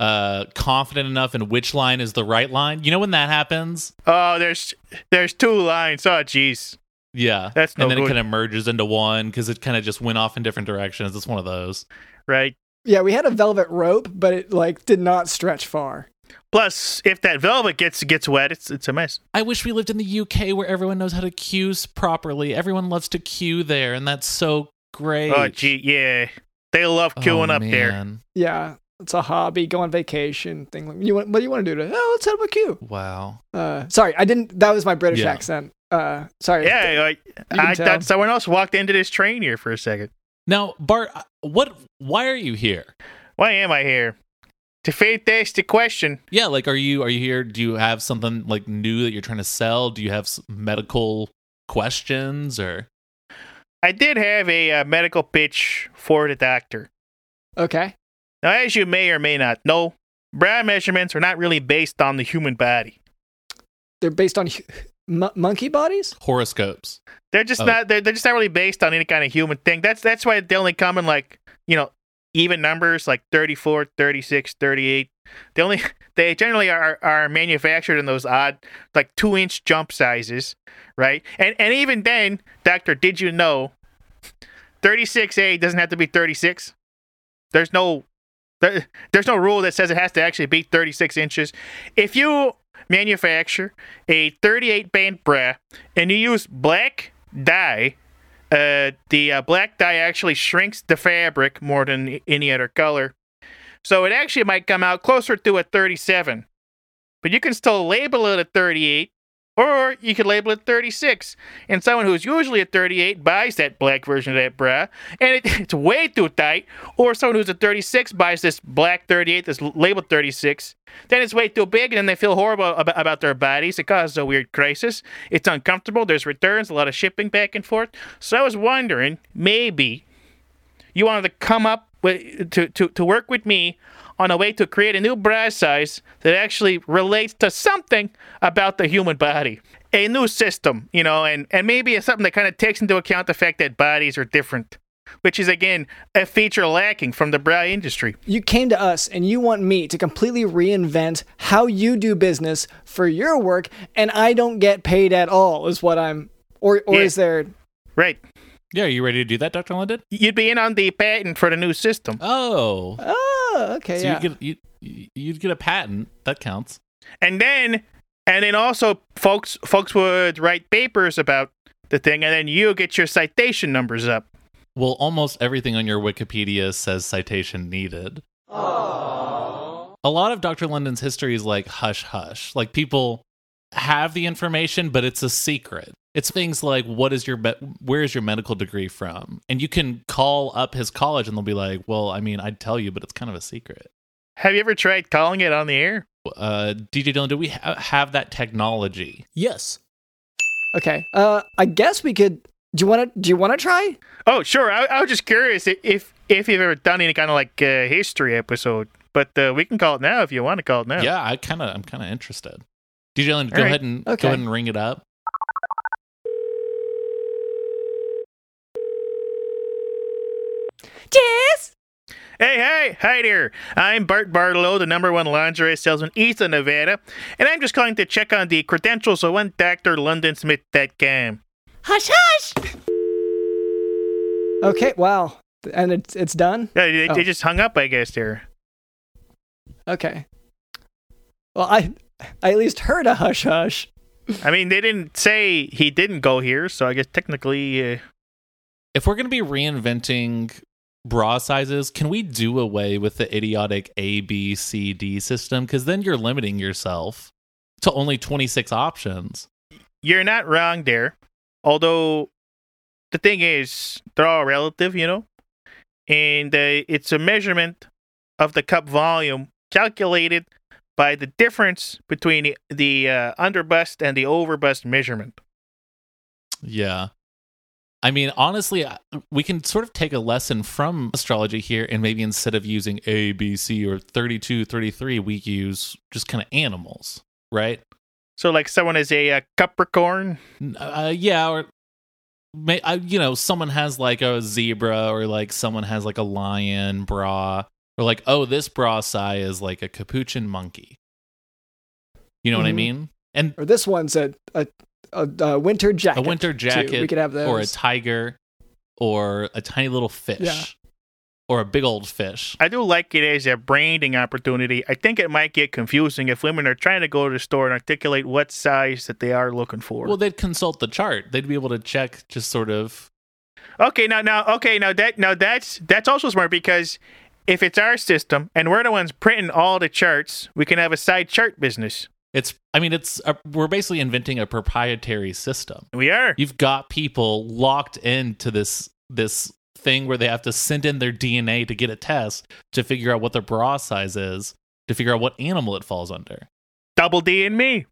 uh confident enough in which line is the right line. You know when that happens? Oh, there's there's two lines. Oh, jeez. Yeah, That's no and then it kind of merges into one because it kind of just went off in different directions. It's one of those. Right. Yeah, we had a velvet rope, but it like did not stretch far. Plus, if that velvet gets gets wet, it's it's a mess. I wish we lived in the UK where everyone knows how to queue properly. Everyone loves to queue there, and that's so great. Oh, gee, yeah. They love Oh, queuing up there. Yeah, it's a hobby, go on vacation, thing. You want, what do you want to do today? Oh, let's have a queue. Wow. Uh, sorry, I didn't. That was my British Yeah. accent. Uh, sorry. Yeah, like, I tell. thought someone else walked into this train here for a second. Now, Bart, uh, what? Why are you here? Why am I here? To fantastic question. Yeah, like, are you are you here? Do you have something like new that you're trying to sell? Do you have s- medical questions or? I did have a uh, medical pitch for the doctor. Okay. Now, as you may or may not know, bra measurements are not really based on the human body. They're based on hu- mon- monkey bodies. horoscopes. They're just Oh. not. They're, they're just not really based on any kind of human thing. That's that's why they only come in like you know even numbers like 34, 36, 38. They only they generally are are manufactured in those odd like two inch jump sizes, right? And and even then, doctor, did you know 36A doesn't have to be 36? There's no there, there's no rule that says it has to actually be 36 inches. If you manufacture a 38 band bra and you use black dye, uh, the uh, black dye actually shrinks the fabric more than any other color. So it actually might come out closer to a 37. But you can still label it a 38, or you could label it 36. And someone who's usually a 38 buys that black version of that bra, and it, it's way too tight. Or someone who's a 36 buys this black 38 that's labeled 36, then it's way too big, and then they feel horrible about, about their bodies. It causes a weird crisis. It's uncomfortable. There's returns, a lot of shipping back and forth. So I was wondering, maybe you wanted to come up with to, to, to work with me on a way to create a new bra size that actually relates to something about the human body. A new system, you know, and, and maybe it's something that kind of takes into account the fact that bodies are different, which is, again, a feature lacking from the bra industry. You came to us and you want me to completely reinvent how you do business for your work, and I don't get paid at all. Is what I'm, or or Yeah. is there? Right. Yeah, are you ready to do that, Doctor London? You'd be in on the patent for the new system. Oh, Oh, Oh, okay, so yeah. you get you you'd get a patent that counts. and then and then also folks folks would write papers about the thing and then you get your citation numbers up Well, almost everything on your Wikipedia says citation needed. A lot of Dr. London's history is like hush hush. Like people have the information, but it's a secret. It's things like what is your be- where is your medical degree from? And you can call up his college and they'll be like, "Well, I mean, I'd tell you, but it's kind of a secret." Have you ever tried calling it on the air? Uh, DJ Dylan, do we ha- have that technology? Yes. Okay. Uh, I guess we could. Do you want to? Do you want to try? Oh, sure. I, I was just curious if if you've ever done any kind of like uh, history episode, but uh, we can call it now if you want to call it now. Yeah, I kind of, I'm kind of interested. DJ Dylan, go All right. ahead and Okay. go ahead and ring it up. Yes. Hey, hey, hi there. I'm Bart Barlow, the number one lingerie salesman east of Nevada, and I'm just calling to check on the credentials of one Dr. London Smith that cam. Hush, hush. Okay. Wow. And it's it's done. Yeah, they, Oh. they just hung up, I guess, there. Okay. Well, I I at least heard a hush hush. I mean, they didn't say he didn't go here, so I guess technically, uh, If we're going to be reinventing bra sizes, can we do away with the idiotic A, B, C, D system? Because then you're limiting yourself to only 26 options. you're not wrong there. Although, the thing is, they're all relative, you know? And uh, it's a measurement of the cup volume calculated by the difference between the, the uh, underbust and the overbust measurement. Yeah. I mean, honestly, we can sort of take a lesson from astrology here, and maybe instead of using A, B, C, or 32, 33, we use just kind of animals, right? So, like, someone is a uh, Capricorn. Uh, yeah, or may, uh, you know, someone has like a zebra, or like someone has like a lion bra, or like, oh, this bra size is like a capuchin monkey. You know what I Mhm. mean? And Or this one's a a, a, a winter jacket. a winter too. jacket, We could have those. or a tiger, or a tiny little fish, Yeah. or a big old fish. I do like it as a branding opportunity. I think it might get confusing if women are trying to go to the store and articulate what size that they are looking for. Well, they'd consult the chart. They'd be able to check just sort of. Okay, now now okay, now that now that's that's also smart because if it's our system and we're the ones printing all the charts, we can have a side chart business. It's. I mean, it's. A, we're basically inventing a proprietary system. We are. You've got people locked into this this thing where they have to send in their DNA to get a test to figure out what their bra size is, to figure out what animal it falls under. Double D and me.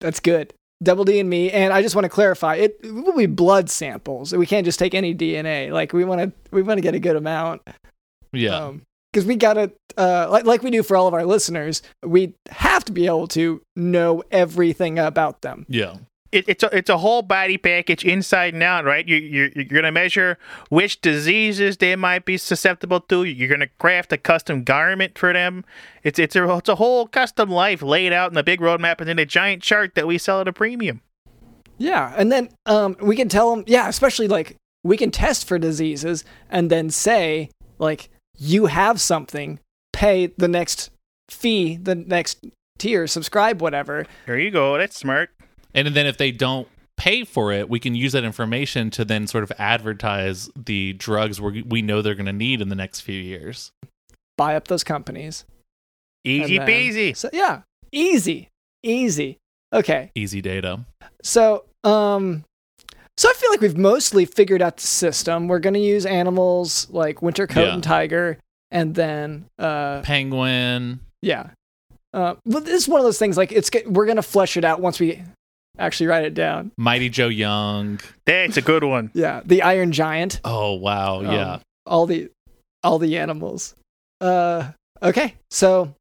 That's good. Double D and me. And I just want to clarify, it, it will be blood samples. We can't just take any DNA. Like we want to, we want to get a good amount. Yeah. Um, because we gotta, uh, like like we do for all of our listeners, we have to be able to know everything about them. yeah. It, it's a it's a whole body package inside and out, right? You you you're gonna measure which diseases they might be susceptible to. You're gonna craft a custom garment for them. It's it's a it's a whole custom life laid out in a big roadmap and in a giant chart that we sell at a premium. Yeah, and then um, we can tell them, yeah, especially like we can test for diseases and then say like you have something, pay the next fee, the next tier, subscribe, whatever. There you go. That's smart. And then if they don't pay for it, we can use that information to then sort of advertise the drugs we we know they're going to need in the next few years. Buy up those companies. Easy and then- peasy. So yeah, easy, easy. Okay, Easy data. so um, so I feel like we've mostly figured out the system. We're gonna use animals like winter coat Yeah. and tiger, and then uh, Penguin. Yeah. Uh, but this is one of those things like it's get- we're gonna flesh it out once we actually write it down. Mighty Joe Young. That's a good one. Yeah, the Iron Giant. Oh wow, um, yeah. all the all the animals. Uh, okay, so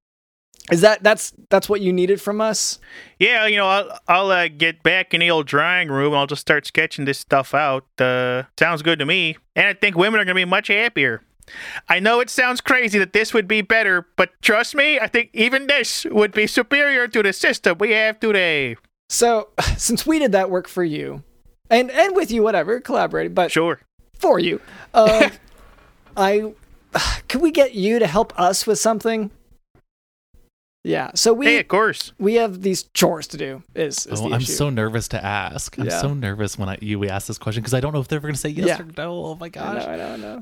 is that that's that's what you needed from us? Yeah, you know, I'll, I'll uh, get back in the old drawing room. I'll just start sketching this stuff out. Uh, sounds good to me. And I think women are going to be much happier. I know it sounds crazy that this would be better, but trust me, I think even this would be superior to the system we have today. So since we did that work for you, and and with you, whatever, collaborating, but Sure. for you, uh, I could we get you to help us with something? Yeah. So we Hey, of course. we have these chores to do. Is, is Oh, the I'm so nervous to ask. I'm Yeah. so nervous when I you we ask this question because I don't know if they're ever going to say yes Yeah. or no. Oh my I gosh. know, I know, I know.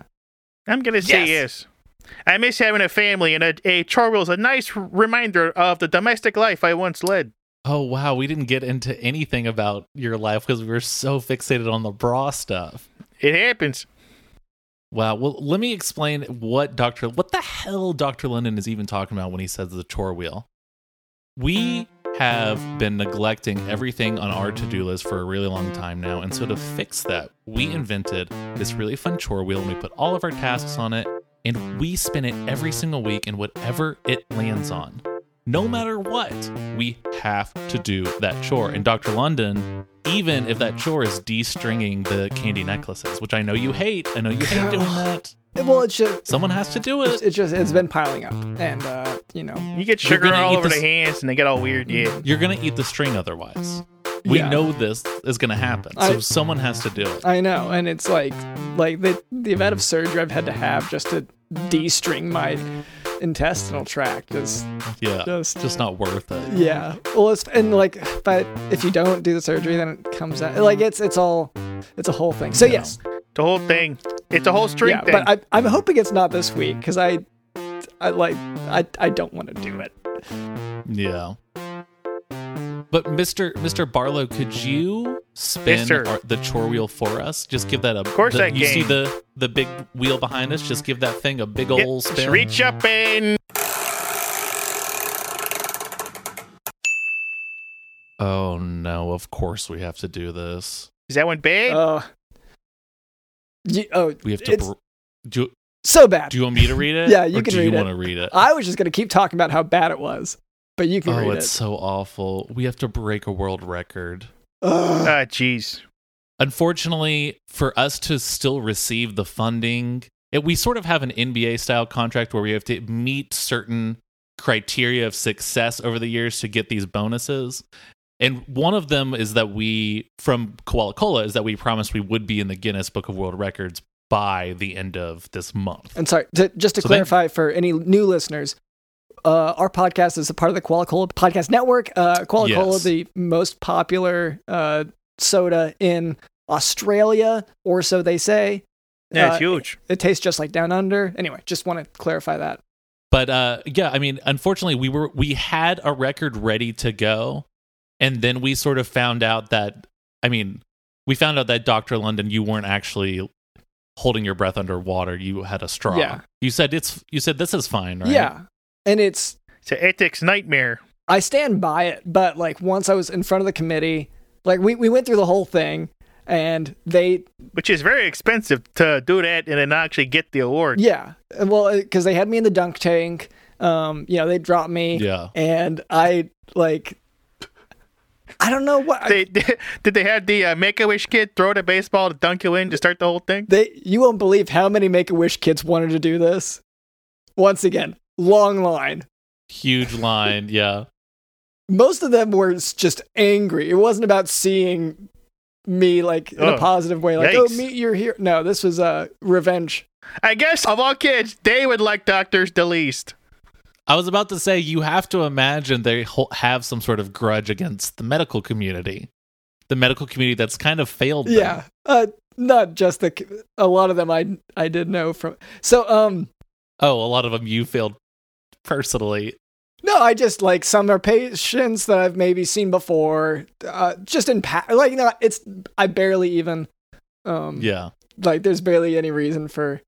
I'm going to say Yes. yes. I miss having a family, and a, a chore wheel is a nice reminder of the domestic life I once led. Oh wow, we didn't get into anything about your life because we were so fixated on the bra stuff. It happens. Wow. Well, let me explain what Dr. What the hell Dr. London is even talking about when he says the chore wheel. We have been neglecting everything on our to-do list for a really long time now, and so to fix that, we invented this really fun chore wheel and we put all of our tasks on it and we spin it every single week and whatever it lands on. No matter what, we have to do that chore. And Dr. London, even if that chore is de-stringing the candy necklaces, which I know you hate, I know you hate doing that. Well, it's just Someone has to do it's, it. it's just it's been piling up, and uh, you know, You get sugar all over this- the hands and they get all weird. Yeah. You're gonna eat the string otherwise. We Yeah. know this is gonna happen, so I- someone has to do it. I know, and it's like like the the amount of surgery I've had to have just to de-string my intestinal tract is Yeah, just just not worth it. yeah. Well, it's and like, but if you don't do the surgery, then it comes out like it's it's all it's a whole thing. So Yeah. yes, The whole thing. It's a whole string yeah. thing. But I, I'm hoping it's not this week because I I like I I don't want to do it. Yeah. But Mr. Mr. Barlow, could you spin Yes, our, the chore wheel for us? Just give that a. Of course the, I You see the the big wheel behind us? Just give that thing a big Yep, old just spin. reach up and Oh no! Of course we have to do this. is that one big? Uh, you, oh, We have to. it's Br- do so bad. Do you want me to read it? Yeah, you or can do read you it. want to read it? I was just gonna keep talking about how bad it was, but you can oh, read it's it. so awful. We have to break a world record. Ah, jeez. Unfortunately, for us to still receive the funding, it, we sort of have an NBA style contract where we have to meet certain criteria of success over the years to get these bonuses. And one of them is that we, from Koala Cola, is that we promised we would be in the Guinness Book of World Records by the end of this month. And sorry, to, just to So then- clarify for any new listeners, uh, our podcast is a part of the Koala Cola Podcast Network. Uh, Koala Cola, Yes. the most popular uh, soda in Australia, or so they say. Yeah, Uh, it's huge. It tastes just like Down Under. Anyway, just want to clarify that. But uh, yeah, I mean, unfortunately, we were we had a record ready to go, and then we sort of found out that I mean, we found out that Doctor London, you weren't actually holding your breath underwater. You had a straw. Yeah. You said it's. You said this is fine, right? Yeah, and it's It's an ethics nightmare. I stand by it, but like once I was in front of the committee, like we, we went through the whole thing, and they Which is very expensive to do that and then actually get the award. Yeah, well, because they had me in the dunk tank. Um, you know, they dropped me. Yeah. and I like, I don't know what They did they have the uh, Make a Wish kid throw the baseball to dunk you in to start the whole thing? they. You won't believe how many Make a Wish kids wanted to do this. Once again, long line. Huge line. Yeah. Most of them were just angry. It wasn't about seeing me like in a positive way, like oh, Yikes. meet your hero. No, this was uh, revenge. I guess of all kids, they would like doctors the least. I was about to say you have to imagine they ho- have some sort of grudge against the medical community, the medical community that's kind of failed. them. Yeah, uh, not just the. c- A lot of them I I did know from. So um. Oh, a lot of them you failed personally. No, I just like some are patients that I've maybe seen before. Uh, just in pa- like no, it's I barely even um Yeah. like there's barely any reason for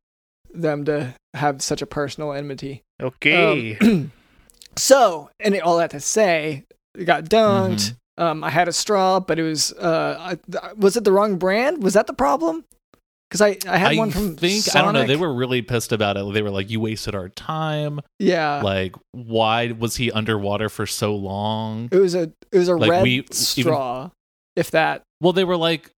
them to have such a personal enmity. Okay. Um, so, and all that to say, it got dunked. Um, I had a straw, but it was uh, I, was it the wrong brand? Was that the problem? Because I I had I one from think I don't know. They were really pissed about it. They were like, "You wasted our time. yeah. like, why was he underwater for so long?" it was a it was a like, red we even- straw, if that. Well, they were like,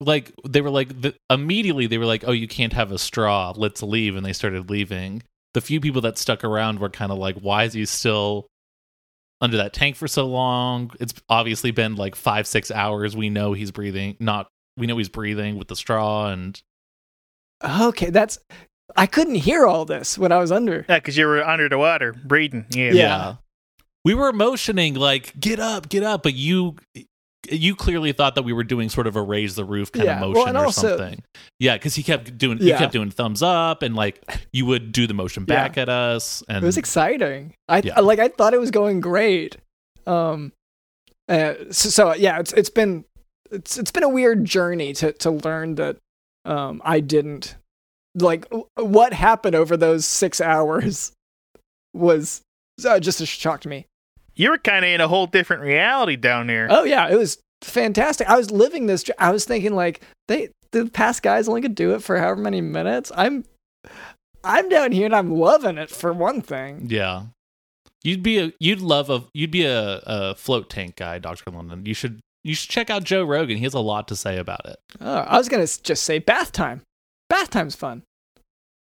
like they were like the, immediately they were like, "Oh, you can't have a straw. Let's leave." And they started leaving. The few people that stuck around were kind of like, "Why is he still under that tank for so long?" It's obviously been like five, six hours. We know he's breathing. Not we know he's breathing with the straw, and Okay, that's. I couldn't hear all this when I was under. yeah, because you were under the water, breathing. Yeah. Yeah. we were motioning like, "Get up, get up," but you. You clearly thought that we were doing sort of a raise the roof kind Yeah, of motion and or also- something. Yeah, because he kept doing you Yeah. kept doing thumbs up and like you would do the motion back at us and It was exciting. I Yeah. like. I thought it was going great. Um, uh, so, so yeah, it's it's been it's it's been a weird journey to to learn that um I didn't like what happened over those six hours was uh, just a shock to me. You were kind of in a whole different reality down there. Oh yeah, it was fantastic. I was living this. I was thinking like they the past guys only could do it for however many minutes. I'm I'm down here and I'm loving it for one thing. Yeah. You'd be a you'd love a you'd be a, a float tank guy, Doctor London. You should you should check out Joe Rogan. He has a lot to say about it. Oh, I was gonna just say bath time. Bath time's fun.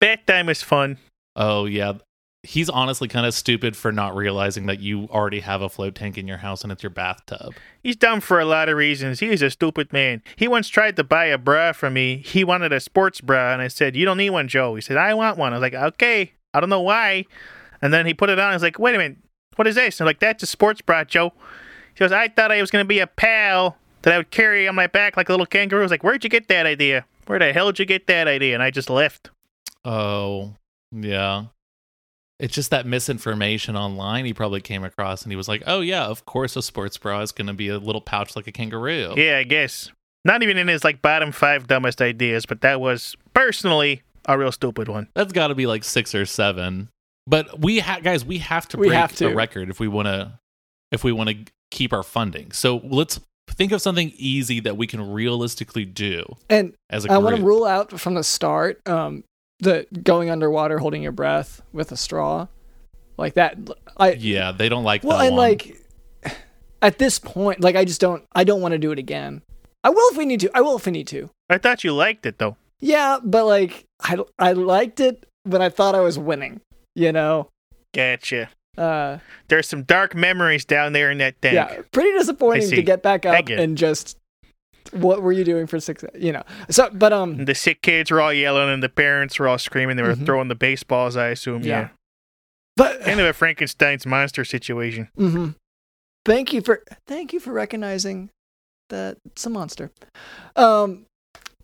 Bath time is fun. Oh yeah, he's honestly kind of stupid for not realizing that you already have a float tank in your house and it's your bathtub. He's dumb for a lot of reasons. He's a stupid man. He once tried to buy a bra from me. He wanted a sports bra, and I said, "You don't need one, Joe." He said, "I want one." I was like, "Okay." I don't know why. And then he put it on. I was like, "Wait a minute, what is this?" I'm like, "That's a sports bra, Joe." He goes, "I thought I was gonna be a pal that I would carry on my back like a little kangaroo." I was like, "Where'd you get that idea? Where the hell did you get that idea?" And I just left. Oh yeah, it's just that misinformation online he probably came across, and he was like, "Oh yeah, of course a sports bra is going to be a little pouch like a kangaroo." Yeah, I guess. Not even in his like bottom five dumbest ideas, but that was personally a real stupid one. That's got to be like six or seven. But we ha- guys, we have to We break have to. the record if we want to if we want to keep our funding. So let's think of something easy that we can realistically do And as a I group. want to rule out from the start um, the going underwater, holding your breath with a straw, like that. I yeah, they don't like well, that and one. like at this point, like I just don't. I don't want to do it again. I will if we need to. I will if we need to. I thought you liked it though. Yeah, but like I I liked it, but I thought I was winning. You know. Gotcha. Uh, There's some dark memories down there in that tank. yeah, pretty disappointing to get back up and just. What were you doing for six? You know. So, but um, The sick kids were all yelling and the parents were all screaming. They were Mhm. throwing the baseballs, I assume. Yeah. Yeah. but Kind of a Frankenstein's monster situation. hmm Thank you for thank you for recognizing that it's a monster. Um,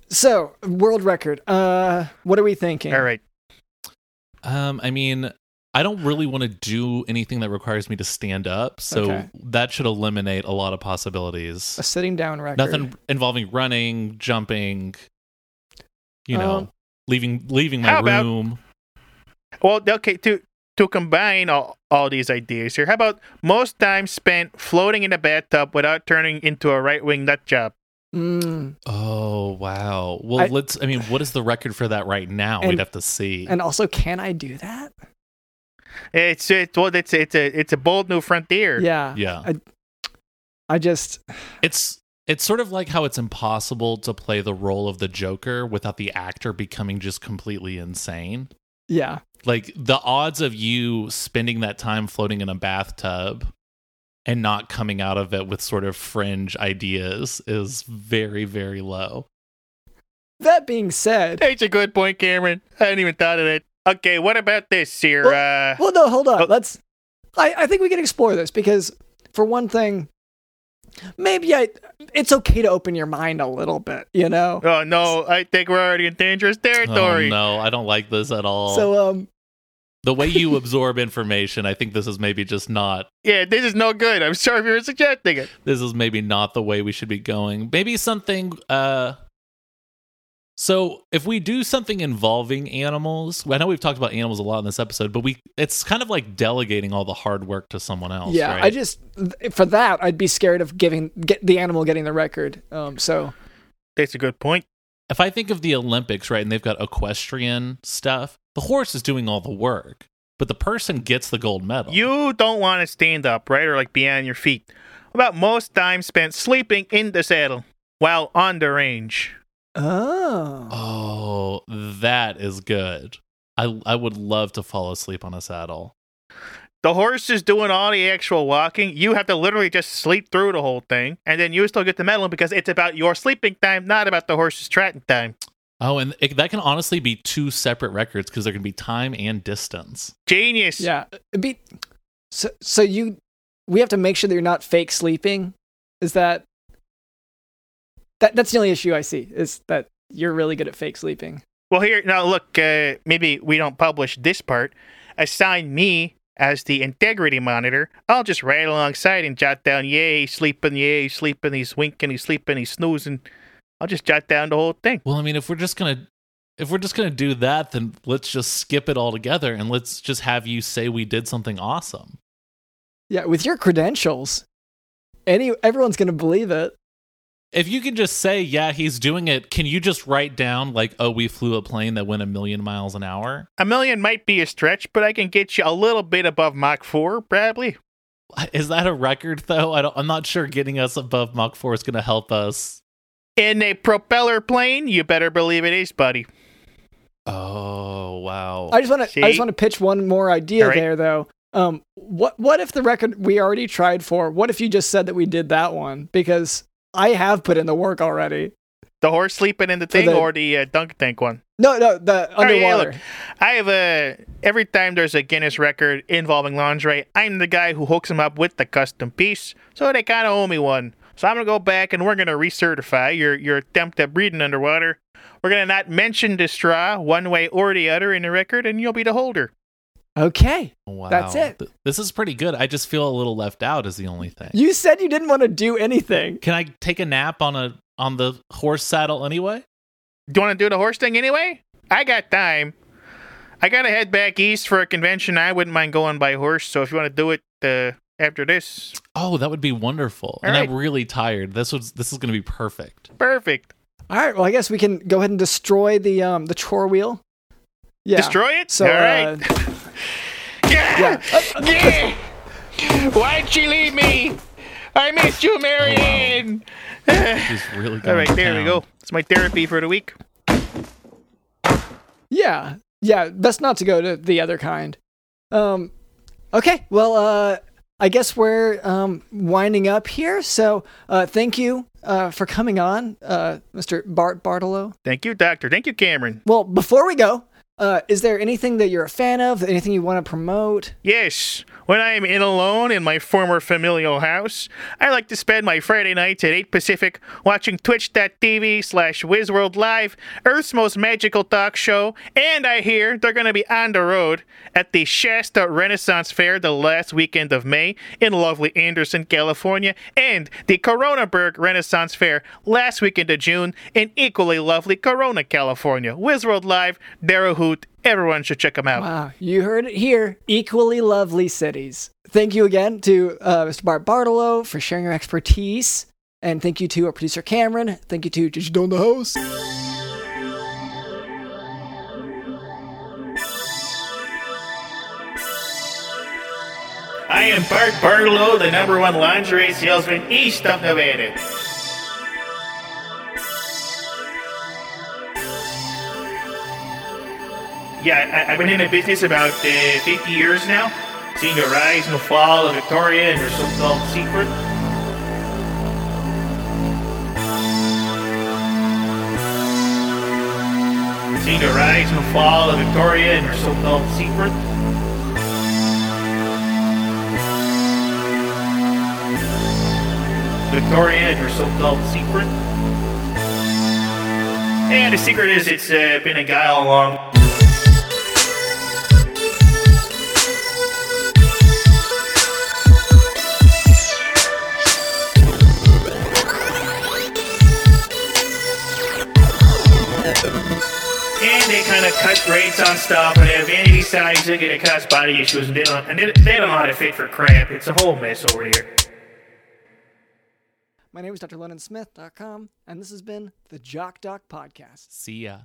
so world record. Uh, what are we thinking? All right. um, I mean, I don't really want to do anything that requires me to stand up, so Okay. that should eliminate a lot of possibilities. A sitting down record. Nothing involving running, jumping. You know, Um, leaving leaving my about- room. Well, okay, to to combine all, all these ideas here, how about most time spent floating in a bathtub without turning into a right wing nut job? Mm, Oh wow! Well, I- let's. I mean, what is the record for that right now? And- We'd have to see. and also, can I do that? It's it well, it's it's a it's a bold new frontier. Yeah. yeah, I, I just it's it's sort of like how it's impossible to play the role of the Joker without the actor becoming just completely insane. yeah. Like the odds of you spending that time floating in a bathtub and not coming out of it with sort of fringe ideas is very very low. That being said, That's a good point, Cameron. I hadn't even thought of that. Okay, what about this here? Uh, well, no, hold on. Oh. Let's. I I think we can explore this because for one thing, maybe I. It's okay to open your mind a little bit, you know. oh no, I think we're already in dangerous Oh territory. no, I don't like this at all. So um, the way you absorb information, I think this is maybe just not Yeah, this is no good. I'm sorry if you were suggesting it. this is maybe not the way we should be going. Maybe something uh so if we do something involving animals, I know we've talked about animals a lot in this episode, but we it's kind of like delegating all the hard work to someone else. yeah, right? I just for that I'd be scared of giving get the animal getting the record. Um, so That's a good point. if I think of the Olympics, right, and they've got equestrian stuff, the horse is doing all the work, but the person gets the gold medal. You don't want to stand up, right, or like be on your feet. About most time spent sleeping in the saddle while on the range. Oh, Oh, that is good. I I would love to fall asleep on a saddle. The horse is doing all the actual walking. You have to literally just sleep through the whole thing, and then you still get the medal because it's about your sleeping time, not about the horse's trotting time. Oh, and it, that can honestly be two separate records because there can be time and distance. Genius. yeah. Be so so you we have to make sure that you're not fake sleeping. Is that that that's the only issue I see is that you're really good at fake sleeping. Well, here now, look. Uh, maybe we don't publish this part. Assign me as the integrity monitor. I'll just ride alongside and jot down, "Yay, sleeping! Yay, sleeping! He's winking! He's sleeping! He's snoozing!" I'll just jot down the whole thing. Well, I mean, if we're just gonna if we're just gonna do that, then let's just skip it all together and let's just have you say we did something awesome. Yeah, with your credentials, any everyone's gonna believe it. If you can just say, yeah, he's doing it, can you just write down like, oh, we flew a plane that went a million miles an hour? A million might be a stretch, but I can get you a little bit above Mach 4, probably. Is that a record though? I don't, I'm not sure getting us above Mach 4 is gonna help us. In a propeller plane, you better believe it is, buddy. Oh wow. I just want to. I just want to pitch one more idea All right. there, though. Um, what what if the record we already tried for? What if you just said that we did that one? Because I have put in the work already. The horse sleeping in the thing the- or the uh, dunk tank one? No, no, the Oh, yeah, underwater. look, I have a every time there's a Guinness record involving lingerie, I'm the guy who hooks them up with the custom piece, so they kind of owe me one. So I'm gonna go back and we're gonna recertify your your attempt at breeding underwater. We're gonna not mention the straw one way or the other in the record, and you'll be the holder. Okay, wow. that's it. This is pretty good. I just feel a little left out is the only thing. you said you didn't want to do anything. Can I take a nap on a on the horse saddle anyway? Do you want to do the horse thing anyway? I got time. I gotta head back east for a convention. I wouldn't mind going by horse. So if you want to do it uh, after this, Oh, that would be wonderful. All and I'm really tired. This was this is going to be perfect. perfect. All right. Well, I guess we can go ahead and destroy the um the chore wheel. Yeah. Destroy it. So All right. uh, Yeah. yeah. yeah. Why'd she leave me? I missed you, Marianne. He's really All going right, there we go. It's my therapy for the week. Yeah. Yeah, best not to go to the other kind. Um okay, well uh I guess we're um winding up here. So uh thank you uh for coming on, uh Mr. Bart Bartolo. Thank you, Doctor. Thank you, Cameron. Well, before we go, uh is there anything that you're a fan of, anything you want to promote? Yes, when I am in alone in my former familial house, I like to spend my Friday nights at 8 Pacific watching twitch.tv slash WizWorld Live, Earth's most magical talk show, and I hear they're going to be on the road at the Shasta Renaissance Fair the last weekend of May in lovely Anderson, California, and the Koroneburg Renaissance Fair last weekend of June in equally lovely Corona, California. WizWorld Live, a hoot. Everyone should check them out. Wow, you heard it here. Equally lovely cities. Thank you again to uh, Mr. Bart Bartolo for sharing your expertise. And thank you to our producer Cameron. Thank you to Did You Know the Host? I am Bart Barlow, the number one lingerie salesman east of Nevada. Yeah, I, I've been in the business about uh, 50 years now, seeing the rise and the fall of Victoria and her so-called secret. Seeing the rise and the fall of Victoria and her so-called secret. Victoria and her so-called secret. And the secret is it's uh, been a guy all along. Rates on stuff, and if vanity size, they get to cause body issues, and they don't, and they, they don't know how to fit for crap. It's a whole mess over here. My name is Dr. LondonSmith.com, and this has been the Jock Doc Podcast. See ya.